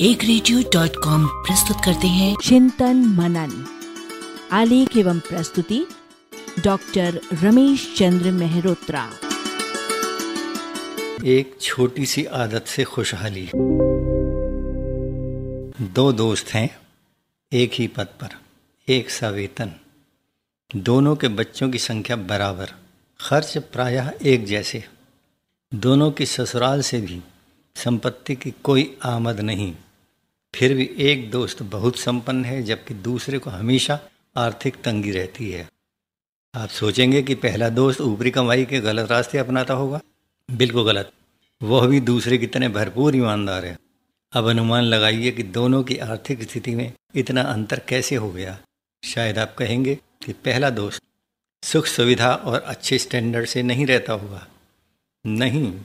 एक radio dot com प्रस्तुत करते हैं। चिंतन मनन आलेख एवं प्रस्तुति डॉक्टर रमेश चंद्र मेहरोत्रा। एक छोटी सी आदत से खुशहाली। दो दोस्त हैं एक ही पद पर एक सा वेतन। दोनों के बच्चों की संख्या बराबर खर्च प्रायः एक जैसे। दोनों की ससुराल से भी संपत्ति की कोई आमद नहीं। फिर भी एक दोस्त बहुत संपन्न है, जबकि दूसरे को हमेशा आर्थिक तंगी रहती है। आप सोचेंगे कि पहला दोस्त ऊपरी कमाई के गलत रास्ते अपनाता होगा। बिल्कुल गलत। वह भी दूसरे की तरह भरपूर ईमानदार है। अब अनुमान लगाइए कि दोनों की आर्थिक स्थिति में इतना अंतर कैसे हो गया। शायद आप कहेंगे कि पहला दोस्त सुख सुविधा और अच्छे स्टैंडर्ड से नहीं रहता होगा। नहीं।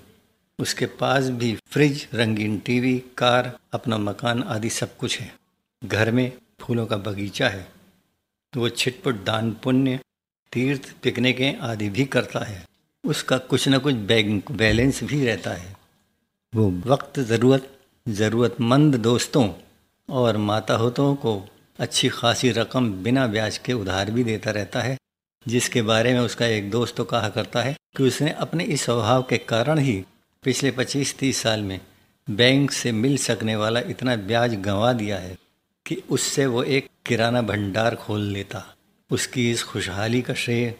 उसके पास भी फ्रिज, रंगीन टीवी, कार, अपना मकान आदि सब कुछ है। घर में फूलों का बगीचा है। वो छिटपुट दान पुण्य, तीर्थ, पिकनिकें आदि भी करता है। उसका कुछ ना कुछ बैंक बैलेंस भी रहता है। वो वक्त, ज़रूरत, ज़रूरतमंद दोस्तों और माताहतों को अच्छी खासी रकम बिना ब्याज के उधार भी देता रहता है, जिसके बारे में उसका एक दोस्त तो कहा करता है कि उसने अपने इस स्वभाव के कारण ही पिछले पच्चीस तीस साल में बैंक से मिल सकने वाला इतना ब्याज गंवा दिया है कि उससे वो एक किराना भंडार खोल लेता। उसकी इस खुशहाली का श्रेय,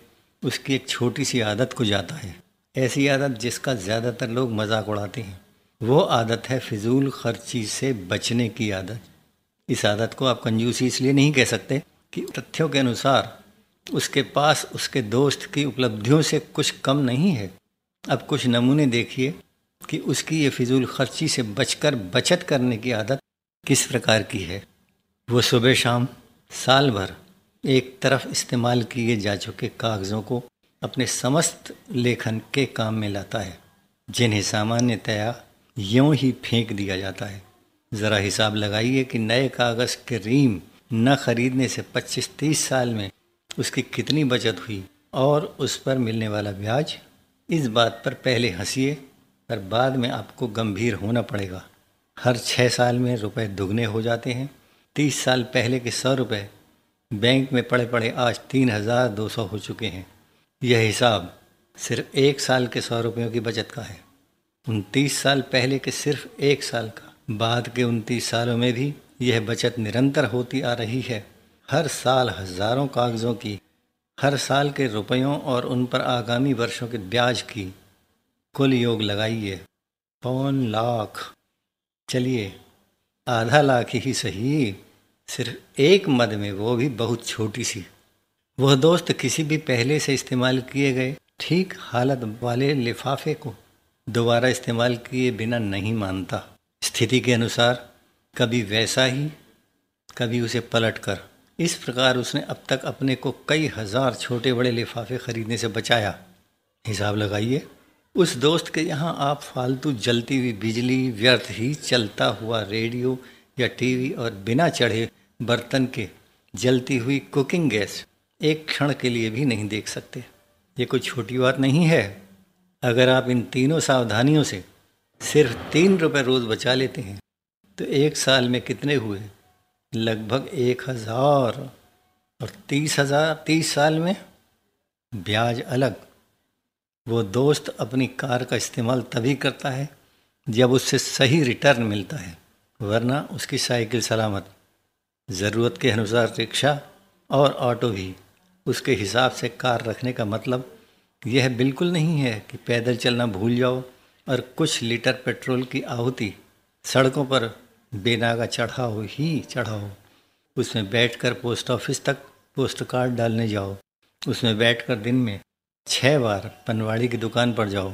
उसकी एक छोटी सी आदत को जाता है। ऐसी आदत जिसका ज़्यादातर लोग मज़ाक उड़ाते हैं। वो आदत है फिजूल खर्ची से बचने की आदत। इस आदत को आप कंजूसी इसलिए नहीं कह सकते कि तथ्यों के अनुसार उसके पास उसके दोस्त की उपलब्धियों से कुछ कम नहीं है। अब कुछ नमूने देखिए। कि उसकी ये फिजूल खर्ची से बचकर, बचत करने की आदत किस प्रकार की है? वो सुबह शाम साल भर एक तरफ़ इस्तेमाल किए जा चुके कागज़ों को अपने समस्त लेखन के काम में लाता है, जिन्हें सामान्यतया यूँ ही फेंक दिया जाता है। ज़रा हिसाब लगाइए कि नए कागज़ के रीम न खरीदने से 25-30 साल में उसकी कितनी बचत हुई और उस पर मिलने वाला ब्याज इस बात पर पहले हंसीए पर बाद में आपको गंभीर होना पड़ेगा। हर छः साल में रुपए दुगने हो जाते हैं। तीस साल पहले के सौ रुपये बैंक में पड़े पड़े आज तीन हज़ार दो सौ हो चुके हैं। यह हिसाब सिर्फ़ एक साल के सौ रुपयों की बचत का है। उनतीस साल पहले के सिर्फ़ एक साल का। बाद के उनतीस सालों में भी यह बचत निरंतर होती आ रही है। हर साल हज़ारों कागज़ों की, हर साल के रुपयों और उन पर आगामी वर्षों के ब्याज की कुल योग लगाइए। पौन लाख। चलिए, आधा लाख ही सही। सिर्फ़ एक मद में वो भी बहुत छोटी सी। वह दोस्त किसी भी पहले से इस्तेमाल किए गए, ठीक हालत वाले लिफाफे को दोबारा इस्तेमाल किए बिना नहीं मानता। स्थिति के अनुसार कभी वैसा ही, कभी उसे पलट कर। इस प्रकार उसने अब तक अपने को कई हज़ार छोटे बड़े लिफाफे खरीदने से बचाया। हिसाब लगाइए। उस दोस्त के यहाँ आप फालतू जलती हुई बिजली, व्यर्थ ही चलता हुआ रेडियो या टीवी और बिना चढ़े बर्तन के जलती हुई कुकिंग गैस एक क्षण के लिए भी नहीं देख सकते। ये कोई छोटी बात नहीं है। अगर आप इन तीनों सावधानियों से सिर्फ़ तीन रुपए रोज़ बचा लेते हैं तो एक साल में कितने हुए? लगभग एक हज़ार। और तीस हज़ार, तीस साल में ब्याज अलग। वो दोस्त अपनी कार का इस्तेमाल तभी करता है जब उससे सही रिटर्न मिलता है, वरना उसकी साइकिल सलामत। ज़रूरत के अनुसार रिक्शा और ऑटो भी उसके हिसाब से कार रखने का मतलब यह बिल्कुल नहीं है कि पैदल चलना भूल जाओ और कुछ लीटर पेट्रोल की आहुति सड़कों पर बेनागा चढ़ाओ ही चढ़ाओ। उसमें बैठकर पोस्ट ऑफ़िस तक पोस्ट कार्ड डालने जाओ। उसमें बैठकर दिन में छः बार पनवाड़ी की दुकान पर जाओ।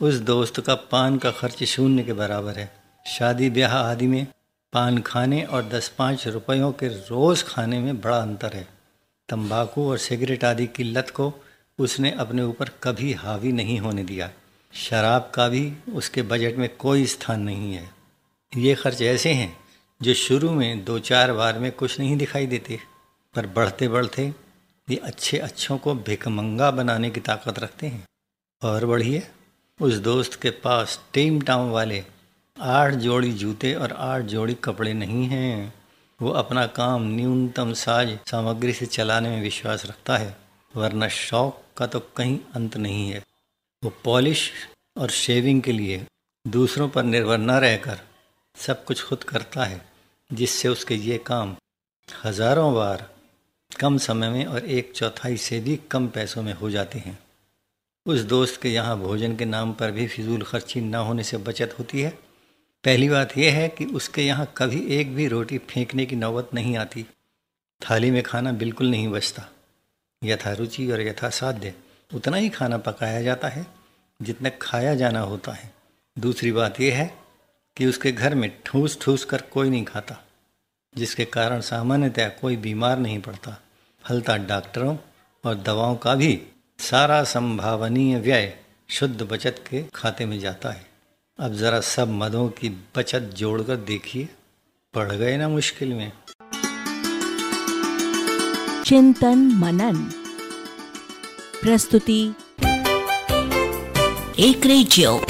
उस दोस्त का पान का खर्च शून्य के बराबर है। शादी ब्याह आदि में पान खाने और दस पाँच रुपयों के रोज़ खाने में बड़ा अंतर है। तंबाकू और सिगरेट आदि की लत को उसने अपने ऊपर कभी हावी नहीं होने दिया। शराब का भी उसके बजट में कोई स्थान नहीं है। ये खर्च ऐसे हैं जो शुरू में दो चार बार में कुछ नहीं दिखाई देते, पर बढ़ते बढ़ते ये अच्छे अच्छों को भिकमंगा बनाने की ताकत रखते हैं। और बढ़िए, उस दोस्त के पास टीम टाउन वाले आठ जोड़ी जूते और आठ जोड़ी कपड़े नहीं हैं। वो अपना काम न्यूनतम साज सामग्री से चलाने में विश्वास रखता है, वरना शौक का तो कहीं अंत नहीं है। वो पॉलिश और शेविंग के लिए दूसरों पर निर्भर न रहकर सब कुछ खुद करता है, जिससे उसके ये काम हज़ारों बार कम समय में और एक चौथाई से भी कम पैसों में हो जाते हैं। उस दोस्त के यहाँ भोजन के नाम पर भी फिजूल खर्ची ना होने से बचत होती है। पहली बात यह है कि उसके यहाँ कभी एक भी रोटी फेंकने की नौबत नहीं आती। थाली में खाना बिल्कुल नहीं बचता। यथा रुचि और यथा साध्य, उतना ही खाना पकाया जाता है, जितना खाया जाना होता है। दूसरी बात यह है कि उसके घर में ठूस ठूस कर कोई नहीं खाता, जिसके कारण सामान्यतः कोई बीमार नहीं पड़ता। फलता डॉक्टरों और दवाओं का भी सारा संभावनीय व्यय शुद्ध बचत के खाते में जाता है। अब जरा सब मदों की बचत जोड़कर देखिए। पड़ गए ना मुश्किल में। चिंतन मनन। प्रस्तुति एक रेडियो।